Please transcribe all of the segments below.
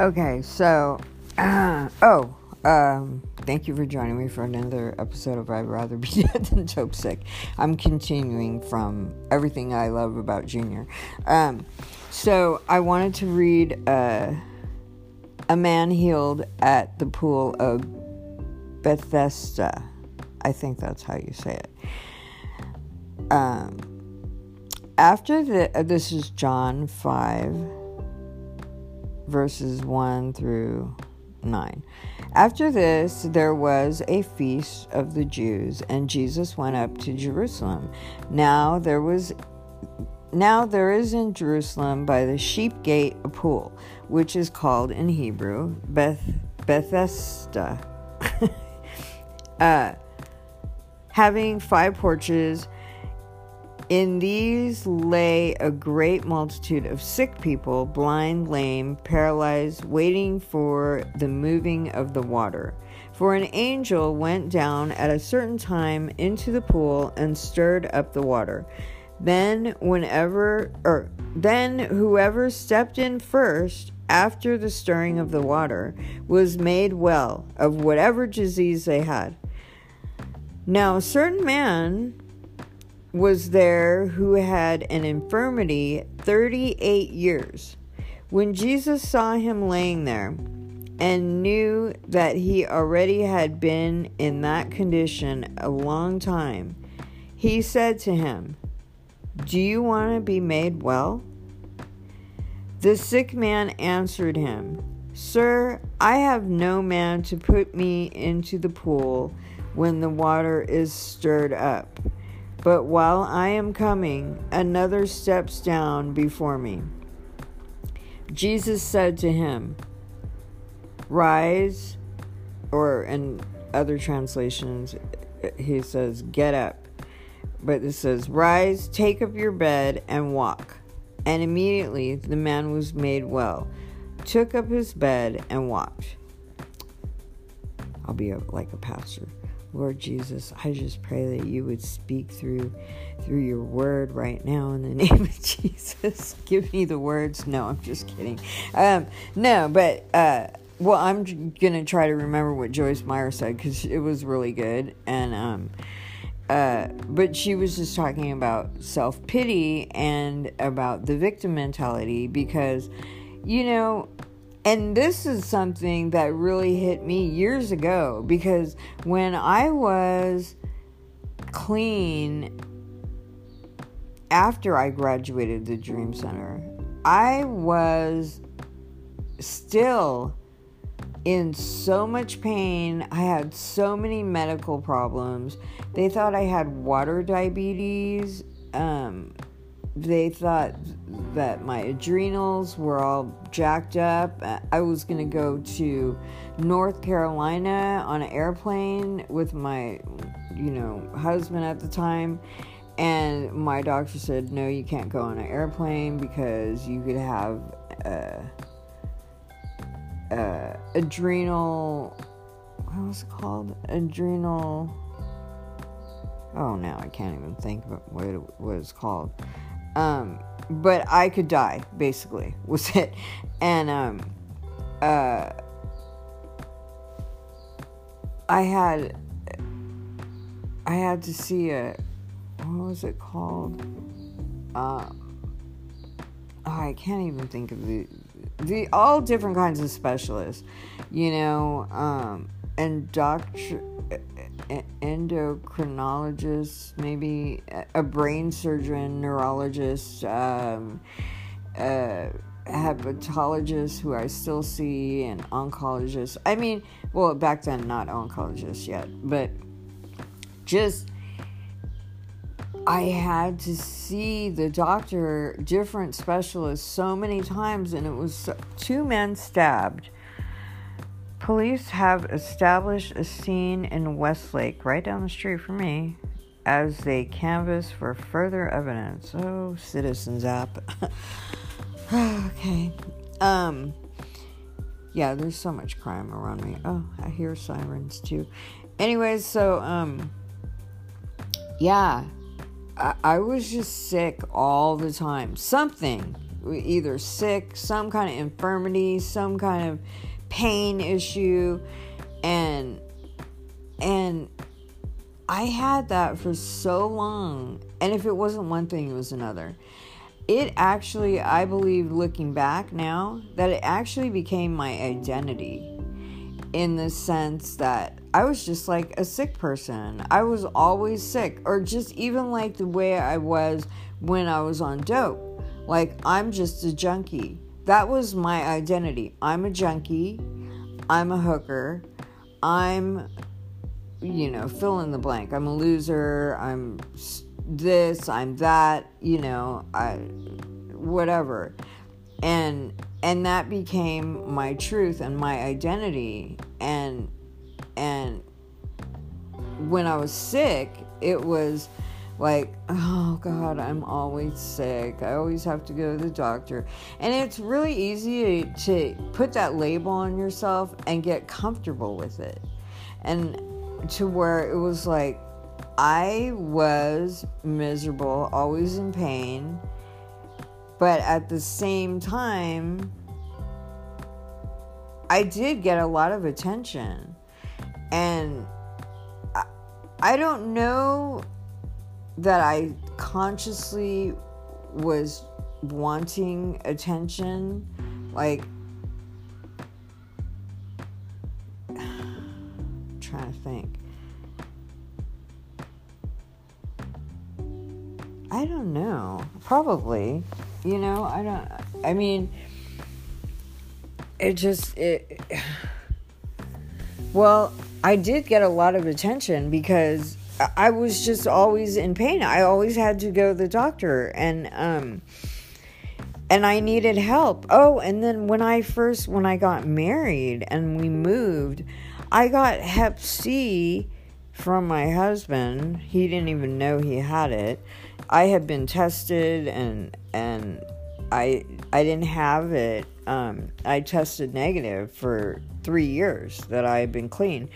Okay, so, uh, oh, um, thank you for joining me for another episode of I'd Rather Be Dead Than Dope Sick. I'm continuing from everything I love about Junior. Um, so, I wanted to read uh, A Man Healed at the Pool of Bethesda. I think that's how you say it. Um, after the, uh, this is John 5, verses 1 through 9. After this, there was a feast of the Jews, and Jesus went up to Jerusalem. Now there was now there is in Jerusalem by the sheep gate a pool, which is called in Hebrew Beth Bethesda. uh, having five porches in these lay a great multitude of sick people, blind, lame, paralyzed, waiting for the moving of the water. For an angel went down at a certain time into the pool and stirred up the water. Then whenever or then whoever stepped in first after the stirring of the water was made well of whatever disease they had. Now a certain man was there who had an infirmity 38 years. When Jesus saw him laying there and knew that he already had been in that condition a long time, he said to him, Do you want to be made well? The sick man answered him, Sir, I have no man to put me into the pool when the water is stirred up. But while I am coming, another steps down before me. Jesus said to him, Rise, or in other translations, he says, Get up. But it says, Rise, take up your bed, and walk. And immediately the man was made well, took up his bed, and walked. I'll be a, like a pastor. Lord Jesus, I just pray that you would speak through through your word right now in the name of Jesus. Give me the words. No, I'm just kidding. Um, no, but uh, well, I'm gonna try to remember what Joyce Meyer said because it was really good. And um, uh, but she was just talking about self pity and about the victim mentality because you know and this is something that really hit me years ago because when I was clean after I graduated the Dream Center, I was still in so much pain. I had so many medical problems. They thought I had water diabetes. Um, they thought that my adrenals were all jacked up. I was going to go to North Carolina on an airplane with my, you know, husband at the time. And my doctor said, no, you can't go on an airplane because you could have uh, uh, adrenal, what was it called? Adrenal. Oh, now I can't even think of what it was called. Um, but I could die, basically, was it. And um, uh, I had I had to see a what was it called? Uh, oh, I can't even think of the the all different kinds of specialists, you know, um, and doctor endocrinologist, maybe a brain surgeon, neurologist, um, hepatologist who I still see, and oncologist. I mean, well, back then, not oncologist yet, but just I had to see the doctor, different specialists, so many times, and it was two men stabbed Police have established a scene in Westlake, right down the street from me, as they canvass for further evidence. Oh, Citizens app. okay. Um. Yeah, there's so much crime around me. Oh, I hear sirens too. Anyways, so um. Yeah, I, I was just sick all the time. Something, either sick, some kind of infirmity, some kind of pain issue, and and I had that for so long. And if it wasn't one thing, it was another. It actually, I believe, looking back now, that it actually became my identity in the sense that I was just like a sick person. I was always sick, or just even like the way I was when I was on dope. Like, I'm just a junkie. That was my identity. I'm a junkie. I'm a hooker. I'm, you know, fill in the blank. I'm a loser. I'm this. I'm that. You know, I, whatever. And and that became my truth and my identity and and when i was sick it was like oh god i'm always sick. I always have to go to the doctor. And it's really easy to, put that label on yourself and get comfortable with it. And to where it was like i was miserable always in pain but at the same time, I did get a lot of attention. And I don't know that I consciously was wanting attention. Like, trying to think. I don't know. Probably. You know, I don't. I mean, it just it. Well, I did get a lot of attention because I was just always in pain. I always had to go to the doctor, and um, and I needed help. Oh, and then when I first when I got married and we moved, I got Hep C from my husband. He didn't even know he had it. I had been tested and and I I didn't have it. Um, I tested negative for three years that I had been clean,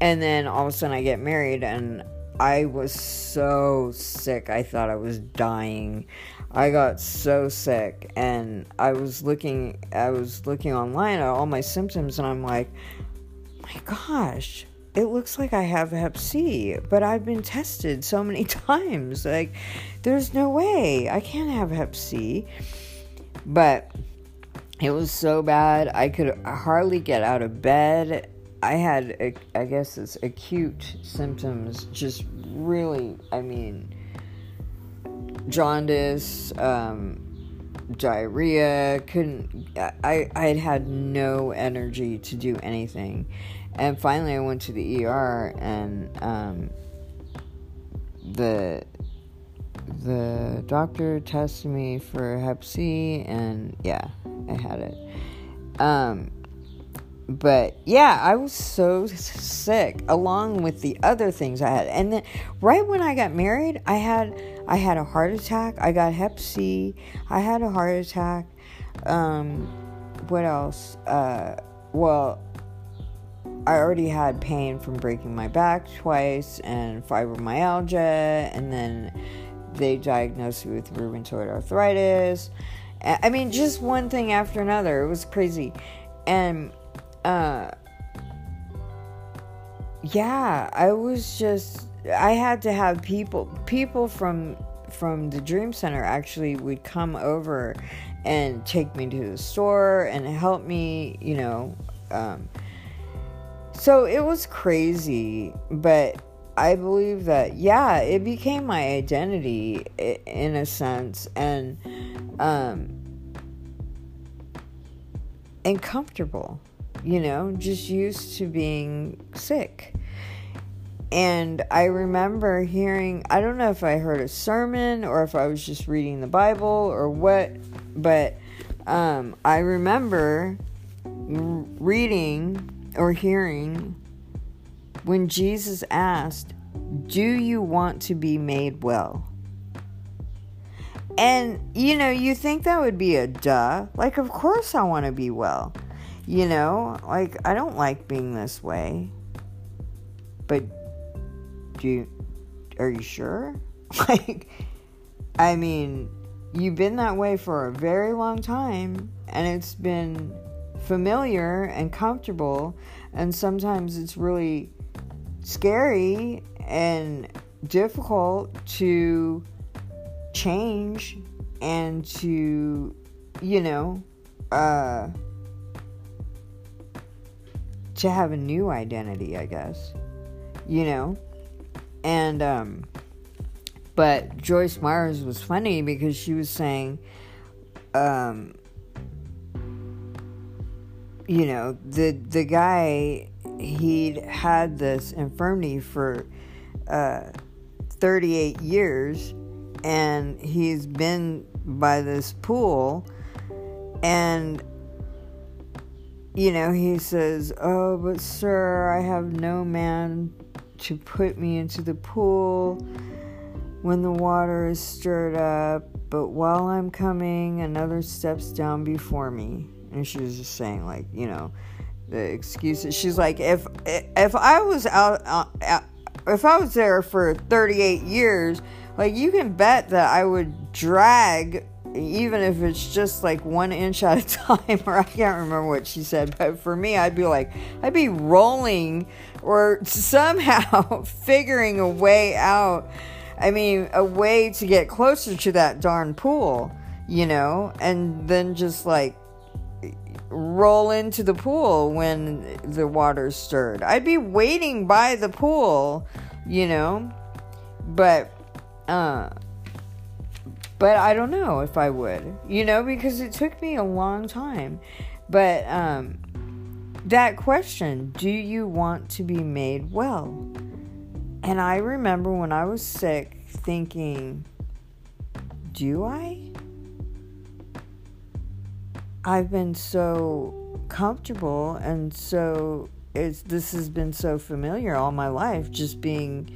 and then all of a sudden I get married and I was so sick. I thought I was dying. I got so sick, and I was looking. I was looking online at all my symptoms, and I'm like, my gosh, it looks like I have Hep C, but I've been tested so many times. Like, there's no way I can't have Hep C. But it was so bad, I could hardly get out of bed. I had, I guess it's acute symptoms, just really, I mean, jaundice, um, diarrhea, couldn't, I, I had had no energy to do anything and finally I went to the ER and um, the the doctor tested me for Hep C and yeah, I had it. Um, but yeah, I was so sick along with the other things I had. And then right when I got married, I had I had a heart attack. I got Hep C. I had a heart attack. Um, what else? Uh, well, I already had pain from breaking my back twice and fibromyalgia, and then they diagnosed me with rheumatoid arthritis. I mean, just one thing after another. It was crazy. And, uh, yeah, I was just, I had to have people, people from, from the Dream Center actually would come over and take me to the store and help me, you know, um, so it was crazy, but I believe that, yeah, it became my identity in a sense and, um, and comfortable, you know, just used to being sick. And I remember hearing, I don't know if I heard a sermon or if I was just reading the Bible or what, but um, I remember reading or hearing when Jesus asked, Do you want to be made well? And, you know, you think that would be a duh. Like, of course I want to be well. You know, like, I don't like being this way. But, do you, are you sure? Like, I mean, you've been that way for a very long time, and it's been familiar and comfortable, and sometimes it's really scary and difficult to change and to, you know, uh, to have a new identity, I guess. You know? And, um, but Joyce Myers was funny because she was saying, um, you know, the the guy he'd had this infirmity for uh, 38 years, and he's been by this pool, and you know, he says, "Oh, but sir, I have no man to put me into the pool." when the water is stirred up, but while I'm coming, another steps down before me. And she was just saying, like, you know, the excuses. She's like, if if I was out, uh, if I was there for 38 years, like, you can bet that I would drag, even if it's just like one inch at a time, or I can't remember what she said, but for me, I'd be like, I'd be rolling or somehow figuring a way out I mean, a way to get closer to that darn pool, you know, and then just like roll into the pool when the water's stirred. I'd be waiting by the pool, you know, but, uh, but I don't know if I would, you know, because it took me a long time. But, um, that question, do you want to be made well? And I remember when I was sick thinking, do I? I've been so comfortable and so it's this has been so familiar all my life just being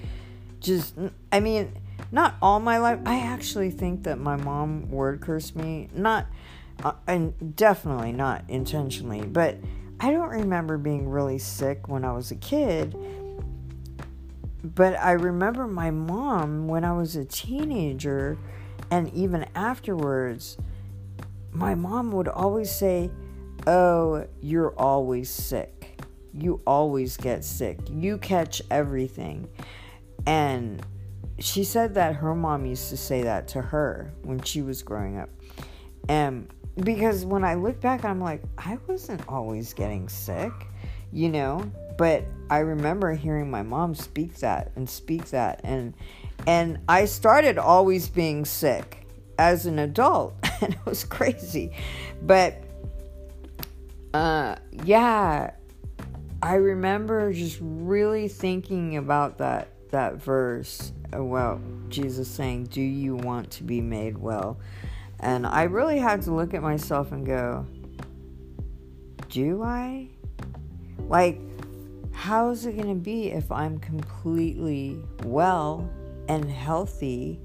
just I mean not all my life I actually think that my mom word cursed me not uh, and definitely not intentionally but I don't remember being really sick when I was a kid but I remember my mom when I was a teenager and even afterwards, my mom would always say, Oh, you're always sick. You always get sick. You catch everything. And she said that her mom used to say that to her when she was growing up. And because when I look back, I'm like, I wasn't always getting sick, you know? but I remember hearing my mom speak that and speak that and and I started always being sick as an adult and it was crazy. But uh yeah, I remember just really thinking about that that verse about Jesus saying, "Do you want to be made well?" And I really had to look at myself and go, "Do I?" Like how is it going to be if I'm completely well and healthy?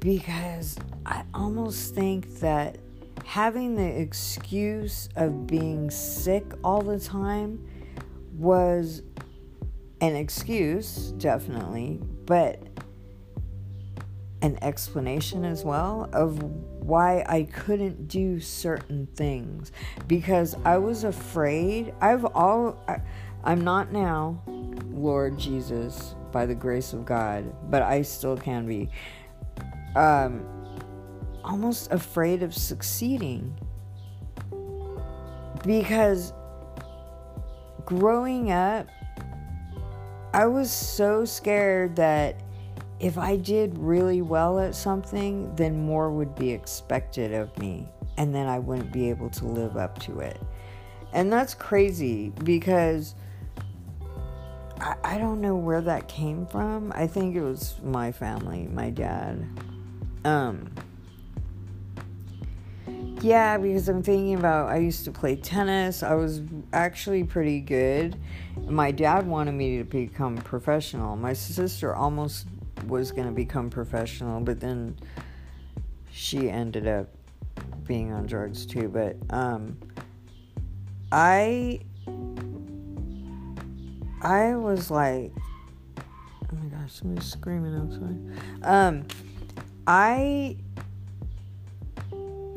Because I almost think that having the excuse of being sick all the time was an excuse, definitely, but an explanation as well of why I couldn't do certain things because I was afraid. I've all I, I'm not now, Lord Jesus, by the grace of God, but I still can be. Um, almost afraid of succeeding because growing up, I was so scared that if I did really well at something, then more would be expected of me, and then I wouldn't be able to live up to it. And that's crazy because I, I don't know where that came from. I think it was my family, my dad. Um, yeah, because I'm thinking about I used to play tennis. I was actually pretty good. My dad wanted me to become professional. My sister almost was going to become professional, but then she ended up being on drugs too. But um, I I was like, oh my gosh, somebody's screaming outside. Um, I.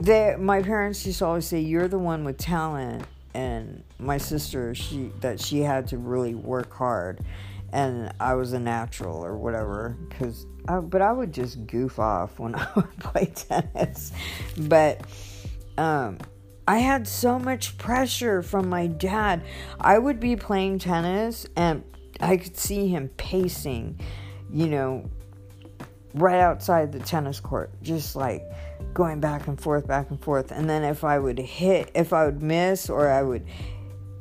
They, my parents used to always say, "You're the one with talent," and my sister, she that she had to really work hard, and I was a natural or whatever. Cause, I, but I would just goof off when I would play tennis. But, um, I had so much pressure from my dad. I would be playing tennis and I could see him pacing, you know, right outside the tennis court, just like going back and forth, back and forth. And then if I would hit, if I would miss, or I would,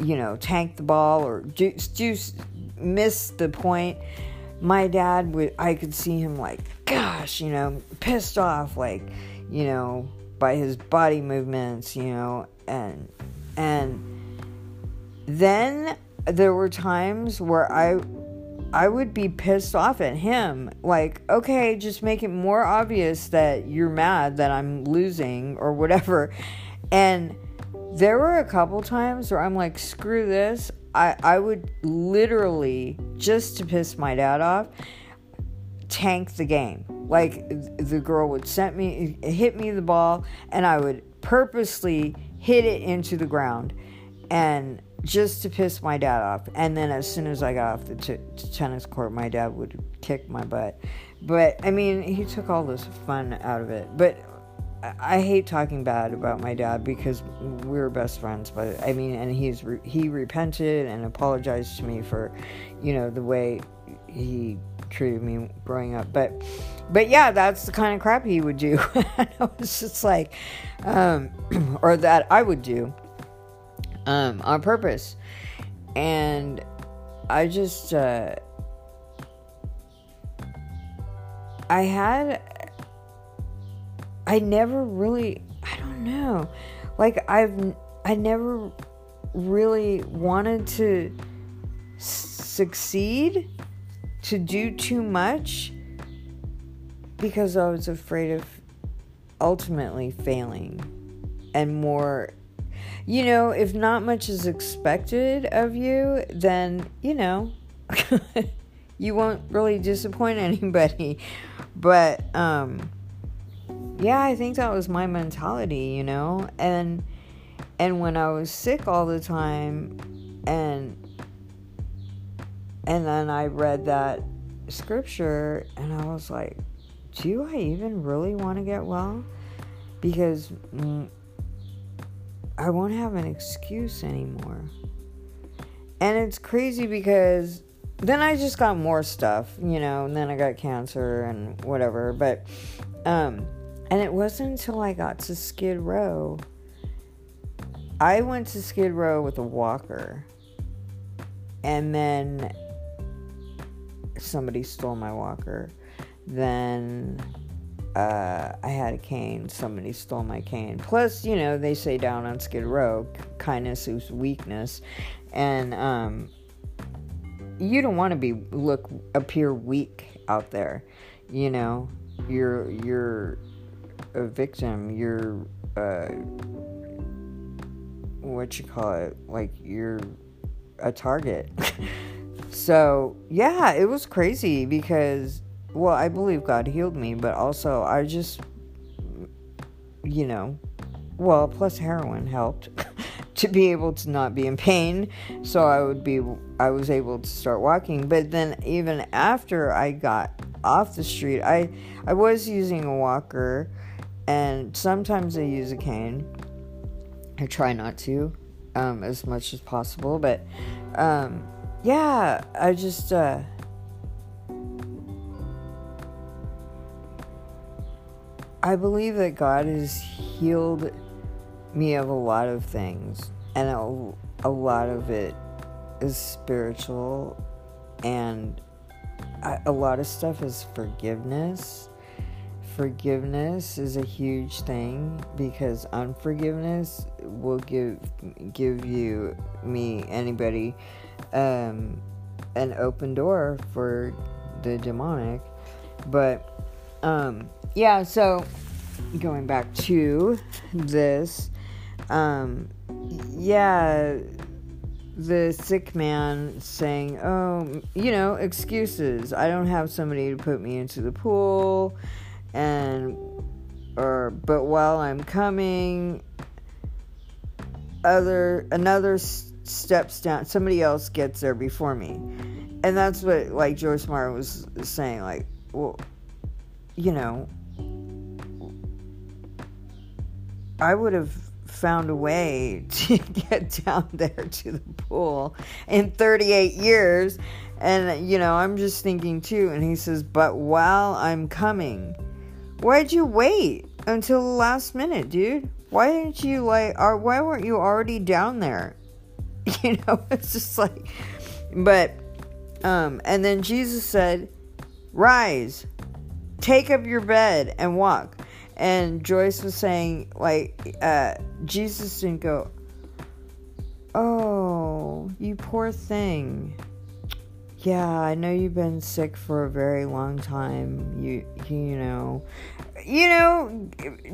you know, tank the ball or just, just miss the point, my dad would, I could see him like, gosh, you know, pissed off, like, you know, by his body movements, you know, and, and then there were times where I I would be pissed off at him. Like, okay, just make it more obvious that you're mad that I'm losing or whatever. And there were a couple times where I'm like, screw this. I, I would literally, just to piss my dad off, tank the game. Like, the girl would send me, hit me the ball, and I would purposely hit it into the ground. And just to piss my dad off. And then as soon as I got off the t- tennis court, my dad would kick my butt. But I mean, he took all this fun out of it. But I, I hate talking bad about my dad because we were best friends. But I mean, and he's re- he repented and apologized to me for, you know, the way he treated me growing up. But but yeah, that's the kind of crap he would do. it's just like, um, or that I would do um, on purpose. And I just, uh, I had, I never really, I don't know, like I've, I never really wanted to succeed, to do too much, because I was afraid of ultimately failing and more you know, if not much is expected of you, then, you know, you won't really disappoint anybody. But, um, yeah, I think that was my mentality, you know, and, and when I was sick all the time and, and then I read that scripture and I was like, do I even really want to get well? Because I won't have an excuse anymore. And it's crazy because then I just got more stuff, you know, and then I got cancer and whatever. But, um, and it wasn't until I got to Skid Row. I went to Skid Row with a walker. And then somebody stole my walker. Then uh, I had a cane. Somebody stole my cane. Plus, you know, they say down on Skid Row, kindness is weakness, and um, you don't want to be look appear weak out there. You know, you're you're a victim. You're uh, what you call it? Like you're a target. so yeah, it was crazy because well, I believe God healed me, but also I just, you know, well, plus heroin helped to be able to not be in pain. So I would be, I was able to start walking. But then even after I got off the street, I, I was using a walker and sometimes I use a cane. I try not to um, as much as possible, but um, yeah, I just, uh, I believe that God has healed me of a lot of things, and a, a lot of it is spiritual, and I, a lot of stuff is forgiveness. Forgiveness is a huge thing because unforgiveness will give give you me anybody um, an open door for the demonic, but um, yeah, so going back to this, um, yeah, the sick man saying, "Oh, you know, excuses. I don't have somebody to put me into the pool." And or but while I'm coming other another steps down somebody else gets there before me and that's what like joyce meyer was saying like well you know i would have found a way to get down there to the pool in 38 years. And you know i'm just thinking too and he says but while i'm coming why'd you wait until the last minute dude? Why didn't you like or why weren't you already down there? You know it's just like but um and then jesus said rise take up your bed and walk. And joyce was saying like uh jesus didn't go oh you poor thing. Yeah i know you've been sick for a very long time. You you know. You know,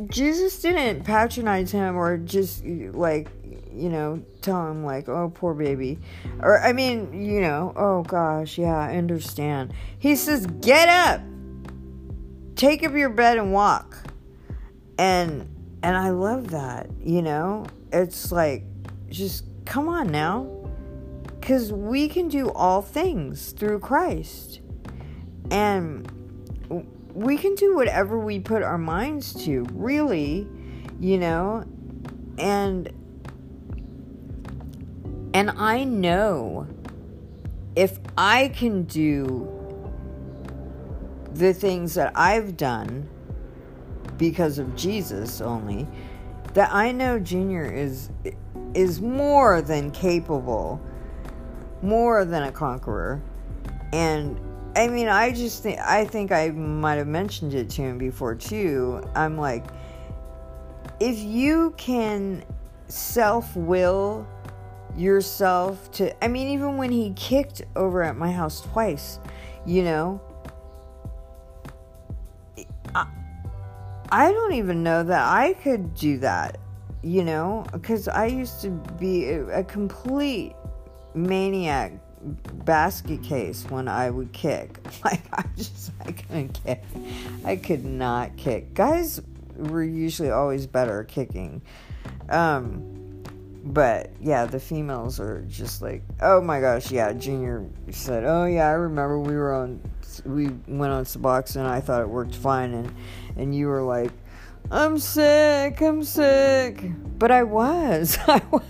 Jesus didn't patronize him or just like, you know, tell him like, "Oh, poor baby," or I mean, you know, oh gosh, yeah, I understand. He says, "Get up, take up your bed and walk," and and I love that. You know, it's like, just come on now, because we can do all things through Christ, and we can do whatever we put our minds to, really, you know, and and I know if I can do the things that I've done because of Jesus only, that I know Junior is is more than capable, more than a conqueror. And I mean, I just think I think I might have mentioned it to him before too. I'm like, if you can self will yourself to, I mean, even when he kicked over at my house twice, you know, I don't even know that I could do that, you know, because I used to be a, complete maniac basket case when I would kick. Like I just I couldn't kick. I could not kick. Guys were usually always better at kicking. Um but yeah, the females are just like, oh my gosh, yeah. Junior said, oh yeah, I remember we were on, we went on Suboxone I thought it worked fine, and and you were like, I'm sick, I'm sick, but I was, I was.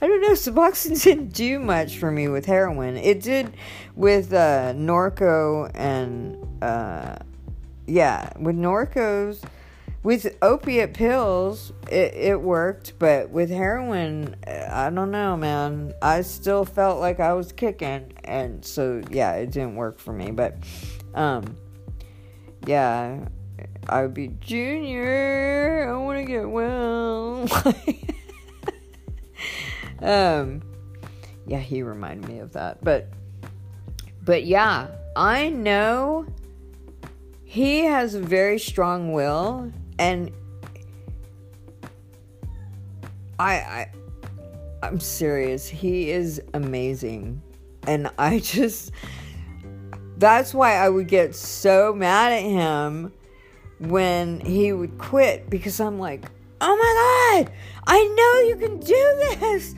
I don't know. Suboxone didn't do much for me with heroin. It did with uh, Norco and uh, yeah, with Norcos, with opiate pills, it, it worked. But with heroin, I don't know, man. I still felt like I was kicking, and so yeah, it didn't work for me. But um, yeah, I would be junior. I want to get well. Um, yeah, he reminded me of that. But, but yeah, I know he has a very strong will, and I, I, I'm serious. He is amazing, and I just. That's why I would get so mad at him when he would quit because I'm like, oh my God, I know you can do this.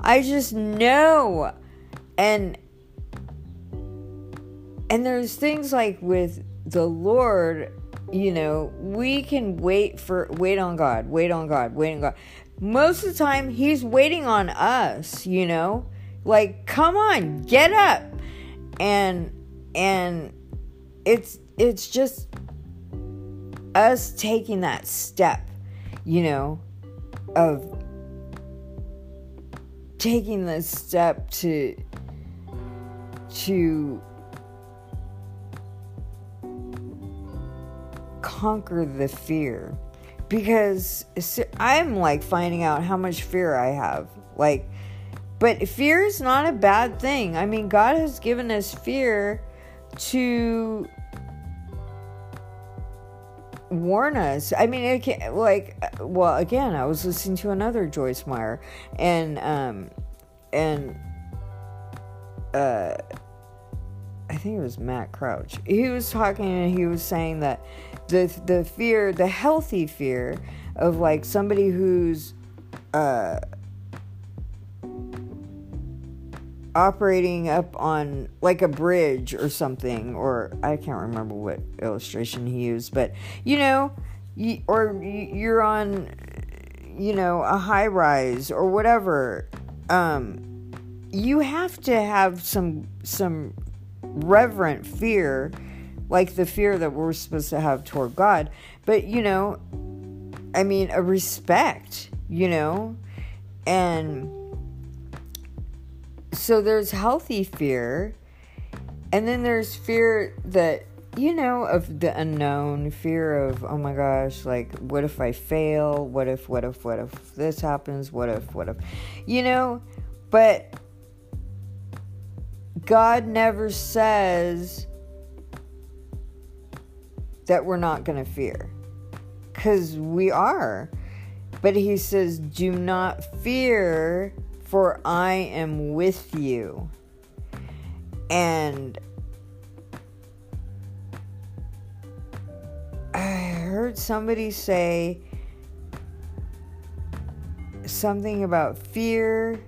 I just know. And and there's things like with the Lord, you know, we can wait for wait on God, wait on God, wait on God. Most of the time he's waiting on us, you know? Like, come on, get up. And and it's it's just us taking that step you know, of taking the step to to conquer the fear. Because I'm like finding out how much fear I have. Like but fear is not a bad thing. I mean God has given us fear to warn us. I mean, it can, like, well, again, I was listening to another Joyce Meyer, and um, and uh, I think it was Matt Crouch. He was talking and he was saying that the the fear, the healthy fear of like somebody who's uh, operating up on like a bridge or something, or I can't remember what illustration he used, but you know, you, or you're on, you know, a high rise or whatever. Um, you have to have some some reverent fear like the fear that we're supposed to have toward God. But you know I mean a respect you know? And so there's healthy fear and then there's fear that you know of the unknown fear of oh my gosh like what if i fail? What if what if what if this happens? What if what if you know? But God never says that we're not going to fear because we are. But he says, Do not fear, for I am with you. And I heard somebody say something about fear.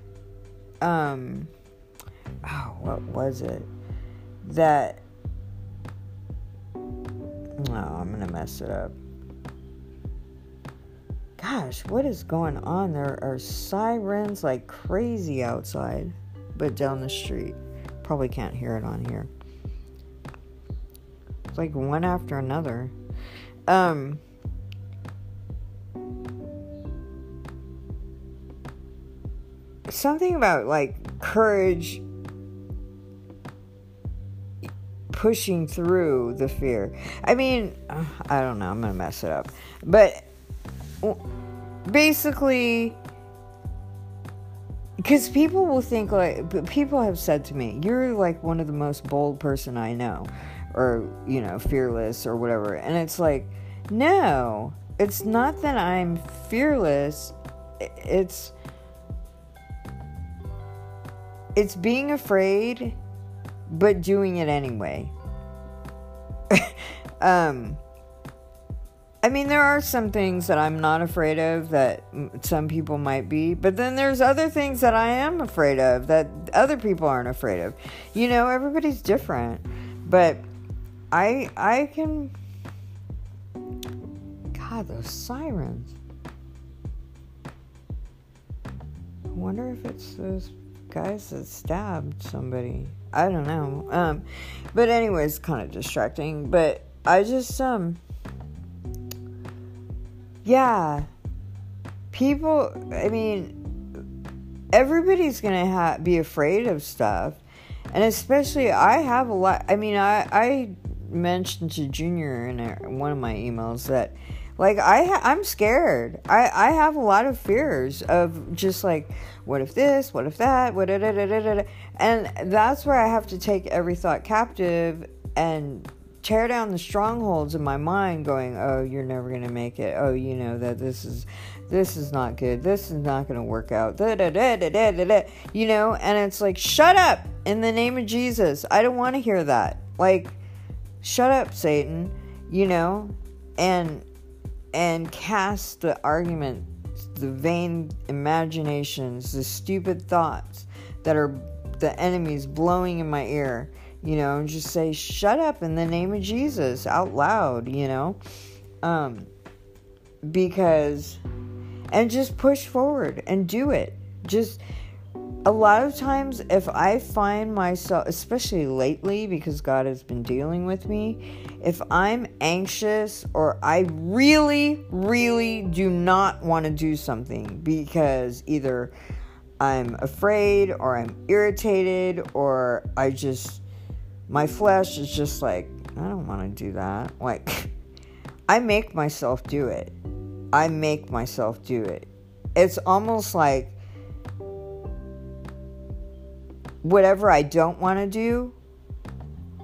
Um, oh, what was it? That. No, oh, I'm gonna mess it up. Gosh, what is going on? There are sirens like crazy outside, but down the street. Probably can't hear it on here. It's like one after another. Um. Something about like courage pushing through the fear. I mean, uh, I don't know, I'm going to mess it up. But basically, because people will think like, people have said to me, you're like one of the most bold person I know, or, you know, fearless or whatever. And it's like, no, it's not that I'm fearless. It's, it's being afraid but doing it anyway. Um, I mean, there are some things that I'm not afraid of that some people might be, but then there's other things that I am afraid of that other people aren't afraid of. You know, everybody's different, but I I can. God, those sirens. I wonder if it's those guys that stabbed somebody. I don't know. Um, but anyways, kind of distracting. But I just um, yeah, people. I mean, everybody's gonna ha- be afraid of stuff, and especially I have a lot. I mean, I I mentioned to Junior in a, one of my emails that like I ha- I'm scared. I I have a lot of fears of just like what if this, what if that, what da, da, da, da, da. and that's where I have to take every thought captive and tear down the strongholds in my mind going, "Oh, you're never going to make it. Oh, you know that this is this is not good. This is not going to work out." Da, da, da, da, da, da, da. You know, and it's like, "Shut up in the name of Jesus." I don't want to hear that. Like, shut up, Satan. You know? And and cast the argument, the vain imaginations, the stupid thoughts that are the enemies blowing in my ear, you know, and just say, shut up in the name of Jesus out loud, you know? Um, because, and just push forward and do it. Just, a lot of times, if I find myself, especially lately, because God has been dealing with me, if I'm anxious or I really, really do not want to do something because either I'm afraid or I'm irritated or I just, my flesh is just like, I don't want to do that. Like, I make myself do it. I make myself do it. It's almost like, whatever I don't want to do,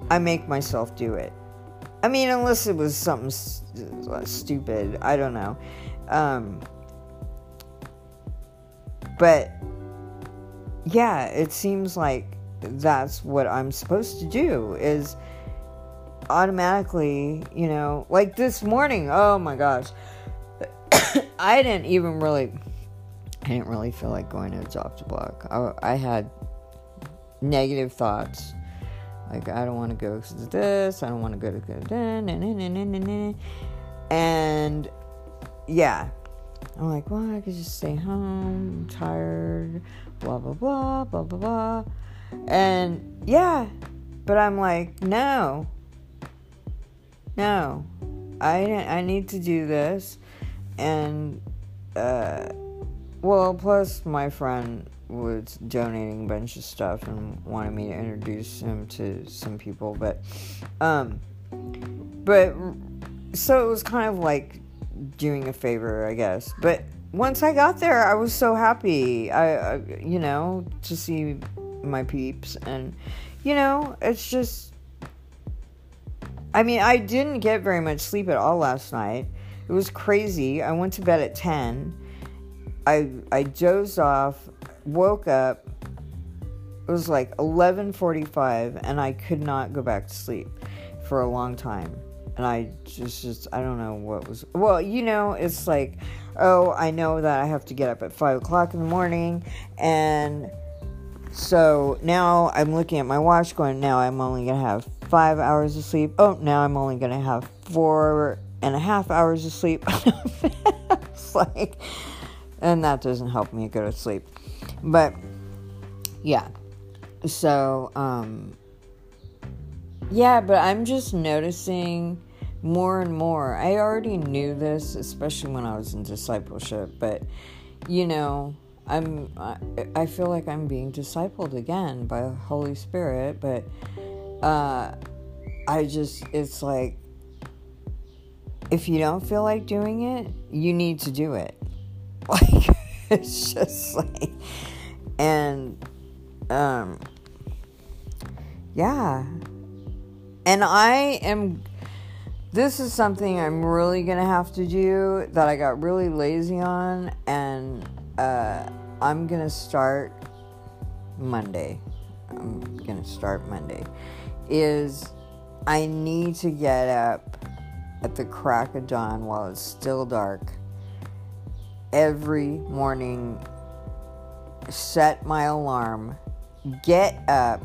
I make myself do it. I mean, unless it was something st- stupid, I don't know. Um, but yeah, it seems like that's what I'm supposed to do is automatically, you know, like this morning, oh my gosh. I didn't even really I didn't really feel like going to adopt a block. I, I had negative thoughts. Like, I don't want to go to this, I don't want to go to this. And yeah, I'm like, well, I could just stay home, I'm tired, blah, blah, blah, blah, blah, blah. And yeah, but I'm like, no, no, I, I need to do this. And, uh, well, plus my friend was donating a bunch of stuff and wanted me to introduce him to some people, but, um, but so it was kind of like doing a favor, I guess. But once I got there, I was so happy. I, I you know, to see my peeps, and you know, it's just. I mean, I didn't get very much sleep at all last night. It was crazy. I went to bed at ten I I dozed off, woke up. It was like 11:45 and I could not go back to sleep for a long time. And I just just I don't know what was well, you know, it's like, oh, I know that I have to get up at five o'clock in the morning and so now I'm looking at my watch going, now I'm only gonna have five hours of sleep. Oh, now I'm only gonna have four and a half hours of sleep. it's like and that doesn't help me go to sleep. But yeah, so um, yeah, but I'm just noticing more and more. I already knew this, especially when I was in discipleship, but you know, I'm I, feel like I'm being discipled again by the Holy Spirit, but uh, I just it's like if you don't feel like doing it, you need to do it. Like, it's just like, and, um, yeah. And I am, this is something I'm really gonna have to do that I got really lazy on, and, uh, I'm gonna start Monday. I'm gonna start Monday. Is I need to get up at the crack of dawn while it's still dark every morning, set my alarm, get up,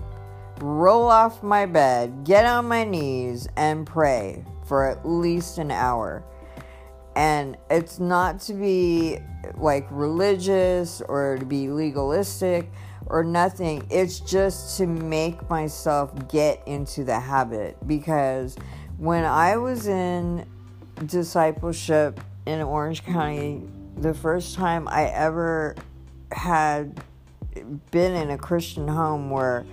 roll off my bed, get on my knees, and pray for at least an hour. And it's not to be like religious or to be legalistic or nothing. It's just to make myself get into the habit because when I was in discipleship in Orange County the first time I ever had been in a Christian home where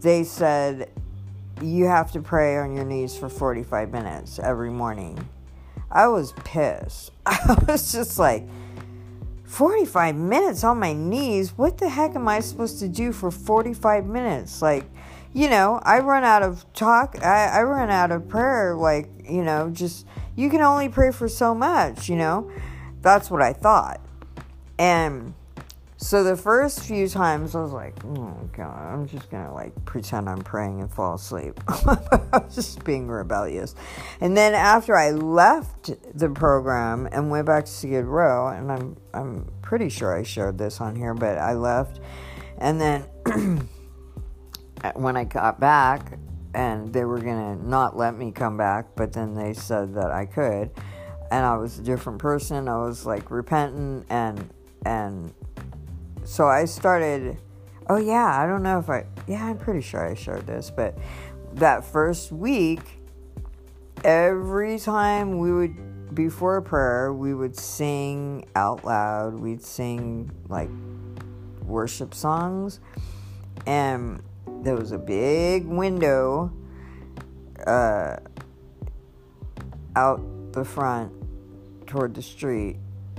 they said you have to pray on your knees for 45 minutes every morning. I was pissed. I was just like, 45 minutes on my knees? What the heck am I supposed to do for 45 minutes? Like, you know, I run out of talk, I, I run out of prayer. Like, you know, just, you can only pray for so much, you know? That's what I thought. And so the first few times I was like, oh god, I'm just gonna like pretend I'm praying and fall asleep. I was just being rebellious. And then after I left the program and went back to Skid Row, and I'm I'm pretty sure I shared this on here, but I left and then when I got back and they were gonna not let me come back, but then they said that I could and I was a different person. I was like repentant and and so I started oh yeah, I don't know if I yeah, I'm pretty sure I shared this, but that first week every time we would before prayer, we would sing out loud. We'd sing like worship songs and there was a big window uh, out the front toward the street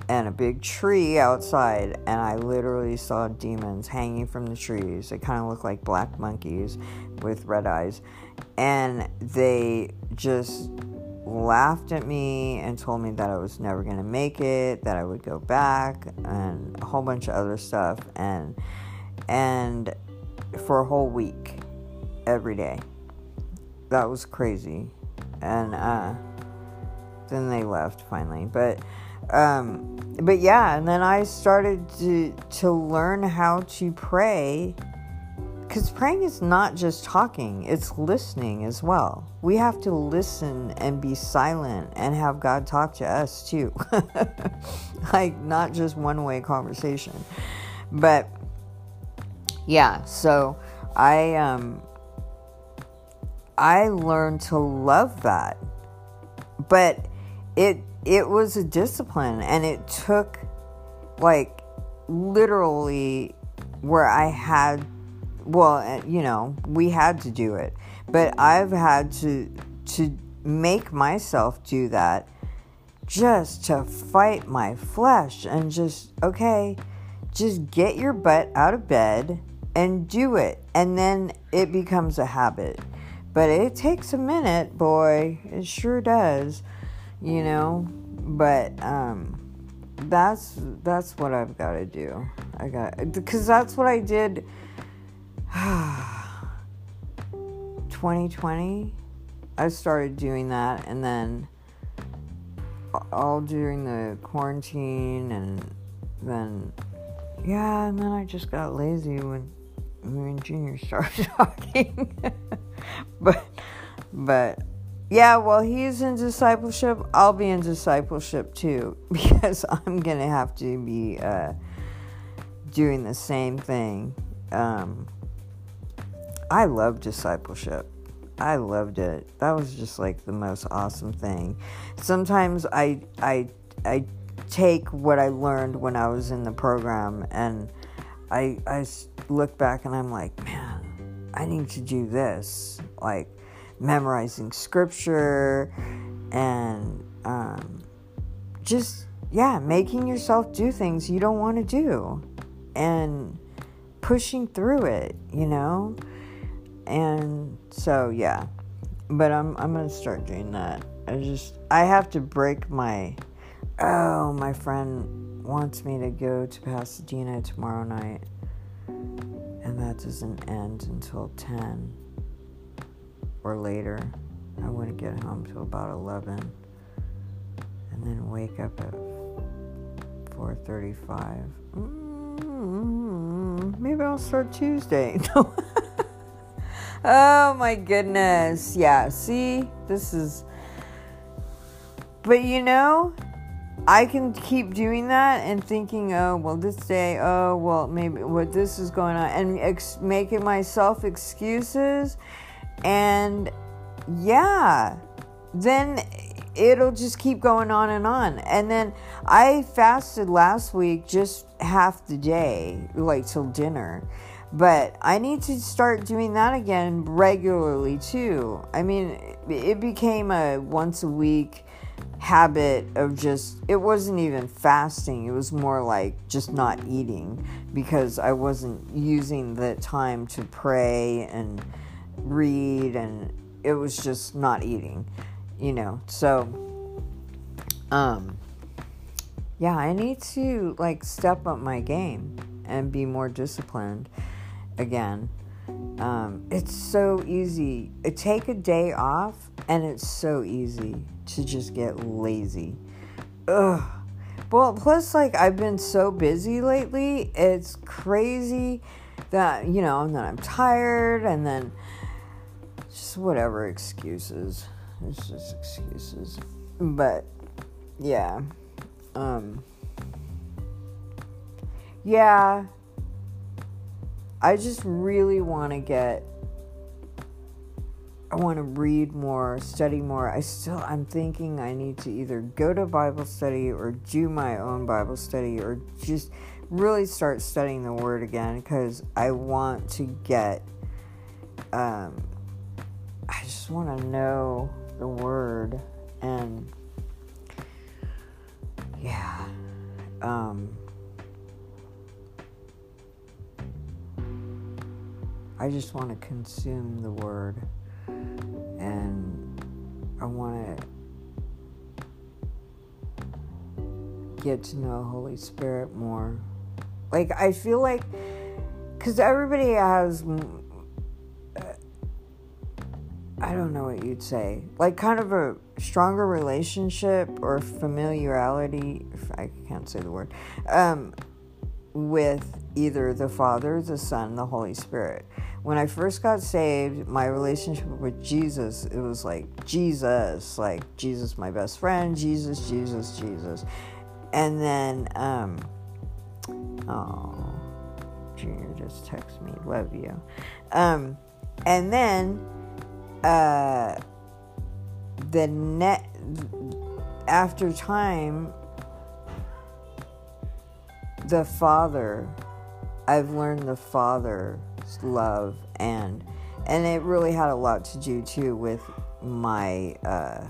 and a big tree outside, and I literally saw demons hanging from the trees. They kind of look like black monkeys with red eyes, and they just laughed at me and told me that I was never to make it, that I would go back, and a whole bunch of other stuff. And and for a whole week every day. That was crazy. And uh then they left finally. But um but yeah, and then I started to to learn how to pray cuz praying is not just talking, it's listening as well. We have to listen and be silent and have God talk to us too. like not just one-way conversation. But yeah, so I um I learned to love that. But it it was a discipline and it took like literally where I had well, uh, you know, we had to do it. But I've had to to make myself do that just to fight my flesh and just okay, just get your butt out of bed and do it. And then it becomes a habit. But it takes a minute, boy. It sure does. You know, but um that's that's what I've got to do. I got because that's what I did 2020 I started doing that and then all during the quarantine and then yeah, and then I just got lazy when and Junior started talking. but, but, yeah, well, he's in discipleship, I'll be in discipleship too because I'm gonna have to be uh, doing the same thing. Um, I love discipleship. I loved it. That was just like the most awesome thing. Sometimes I I I take what I learned when I was in the program and I I look back and I'm like, man, I need to do this. Like memorizing scripture and um, just, yeah, making yourself do things you don't want to do and pushing through it, you know? And so, yeah. But I'm, I'm going to start doing that. I just, I have to break my, oh, my friend wants me to go to Pasadena tomorrow night and that doesn't end until 10 or later. I wouldn't get home till about 11 and then wake up at 4:35. Mm-hmm. Maybe I'll start Tuesday. oh my goodness. Yeah, see? This is But you know, I can keep doing that and thinking, oh, well, this day, oh, well, maybe what this is going on, and ex- making myself excuses. And yeah, then it'll just keep going on and on. And then I fasted last week just half the day, like till dinner. But I need to start doing that again regularly too. I mean, it became a once a week habit of just it wasn't even fasting it was more like just not eating because i wasn't using the time to pray and read and it was just not eating you know so um yeah i need to like step up my game and be more disciplined again um, it's so easy take a day off and it's so easy to just get lazy. Ugh. Well, plus, like, I've been so busy lately, it's crazy that, you know, and then I'm tired and then just whatever excuses. It's just excuses. But, yeah. Um, yeah. I just really want to get I want to read more, study more. I still, I'm thinking I need to either go to Bible study or do my own Bible study or just really start studying the Word again because I want to get, um, I just want to know the Word and, yeah, um, I just want to consume the Word and I want to get to know Holy Spirit more. Like, I feel like because everybody has you'd say? Like kind of a stronger relationship or familiarity if i can't say the word um, with either the father the son the holy spirit. When i first got saved my relationship with jesus it was like jesus like jesus my best friend jesus jesus jesus. And then um oh Junior just text me, love you. Um, and then uh, the net after time, the father, I've learned the father's love and and it really had a lot to do too with my uh,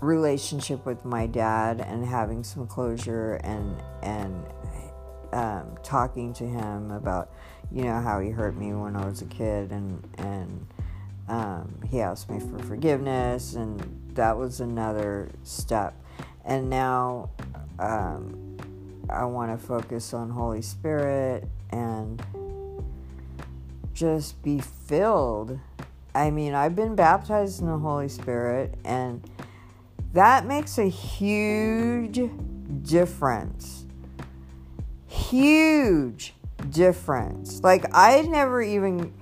relationship with my dad and having some closure and and um, talking to him about, you know, how he hurt me when I was a kid, and and um, he asked me for forgiveness, and that was another step. And now um, I want to focus on Holy Spirit and just be filled. I mean, I've been baptized in the Holy Spirit, and that makes a huge difference huge difference. Like I never even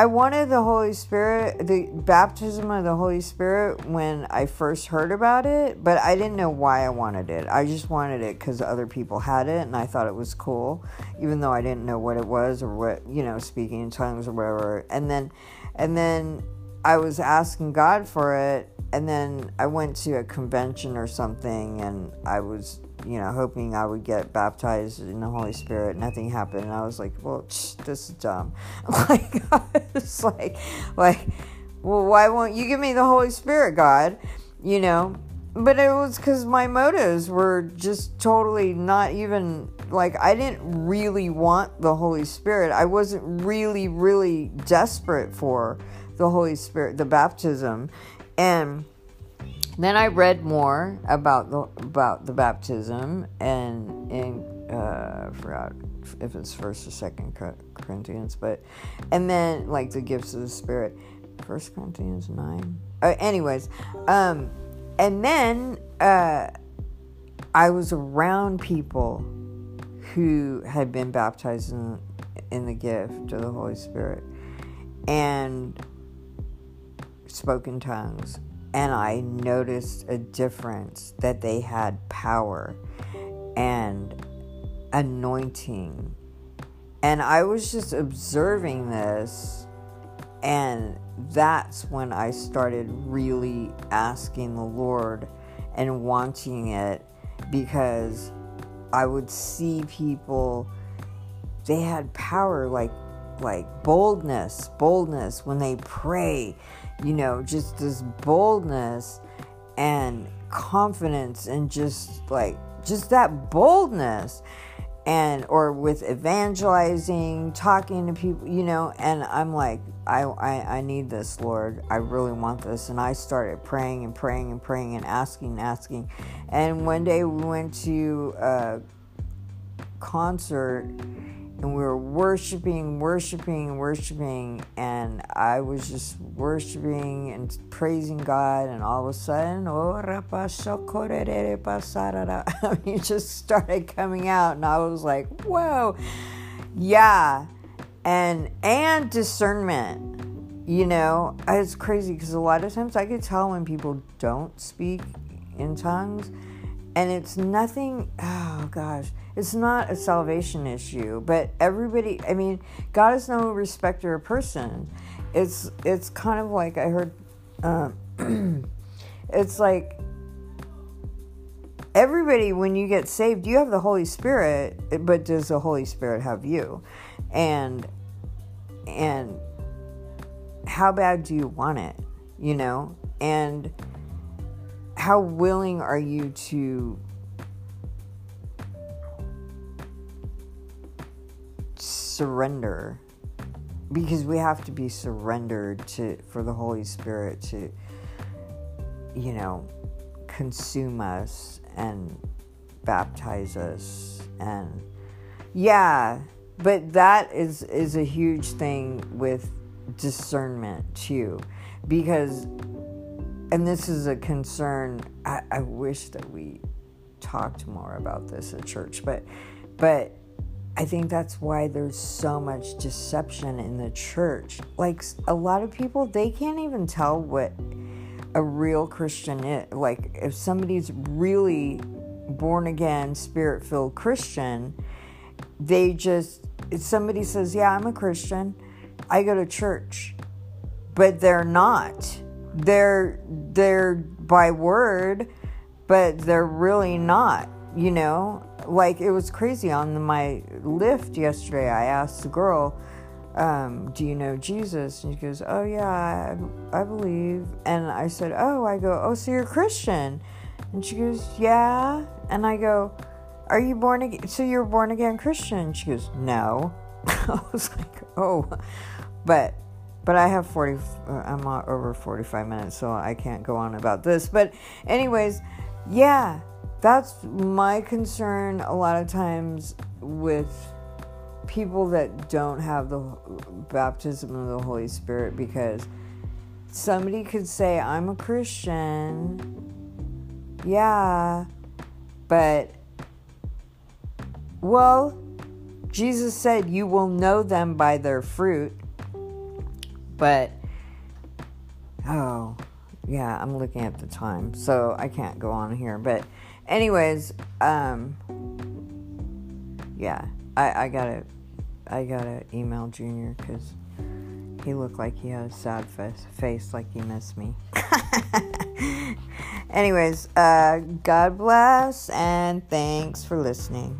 I wanted the Holy Spirit, the baptism of the Holy Spirit when I first heard about it, but I didn't know why I wanted it. I just wanted it because other people had it and I thought it was cool, even though I didn't know what it was or what, you know, speaking in tongues or whatever. And then, and then I was asking God for it, and then I went to a convention or something and I was you know, hoping I would get baptized in the Holy Spirit. Nothing happened, and I was like, "Well, this is dumb." Like, it's like, like, well, why won't you give me the Holy Spirit, God? You know, but it was because my motives were just totally not even like I didn't really want the Holy Spirit. I wasn't really, really desperate for the Holy Spirit, the baptism, and then I read more about the about the baptism and in uh, forgot if it's first or second Corinthians, but and then like the gifts of the Spirit, First Corinthians nine. Uh, anyways, um, and then uh, I was around people who had been baptized in in the gift of the Holy Spirit and spoken tongues and I noticed a difference that they had power and anointing. And I was just observing this, and that's when I started really asking the Lord and wanting it because I would see people they had power like like boldness boldness when they pray you know, just this boldness and confidence and just like just that boldness and or with evangelizing talking to people you know and i'm like I, I i need this lord. I really want this. And i started praying and praying and praying and asking and asking. And one day we went to a concert and we were worshiping, worshiping, worshiping, and I was just worshiping and praising God, and all of a sudden, oh, I mean, it just started coming out, and I was like, whoa, yeah, and and discernment, you know, it's crazy because a lot of times I could tell when people don't speak in tongues, and it's nothing. Oh gosh it's not a salvation issue, but everybody, I mean, God is no respecter of person. It's it's kind of like I heard uh, it's like everybody when you get saved, you have the Holy Spirit, but does the Holy Spirit have you? And and how bad do you want it? You know? And how willing are you to surrender? Because we have to be surrendered to for the Holy Spirit to you know consume us and baptize us and Yeah, but that is is a huge thing with discernment too, because, and this is a concern. I, I wish that we talked more about this at church, but, but I think that's why there's so much deception in the church. Like a lot of people, they can't even tell what a real Christian is. Like if somebody's really born again, spirit filled Christian, they just, somebody says, Yeah, I'm a Christian, I go to church, but they're not. They're, they're by word, but they're really not, you know? Like it was crazy on my Lyft yesterday. I asked the girl, um, do you know Jesus? And she goes, oh yeah, I, I believe. And I said, oh, I go, oh, so you're Christian? And she goes, yeah. And I go, are you born again? So you're born again Christian? And She goes, no. I was like, oh, but but I have 40 uh, I'm over 45 minutes so I can't go on about this but anyways yeah that's my concern a lot of times with people that don't have the baptism of the Holy Spirit because somebody could say I'm a Christian yeah but well, Jesus said, You will know them by their fruit. But, oh, yeah, I'm looking at the time, so I can't go on here. But, anyways, um, yeah, I, I gotta, I gotta email Junior because he looked like he had a sad face, face like he missed me. Anyways, uh, God bless and thanks for listening.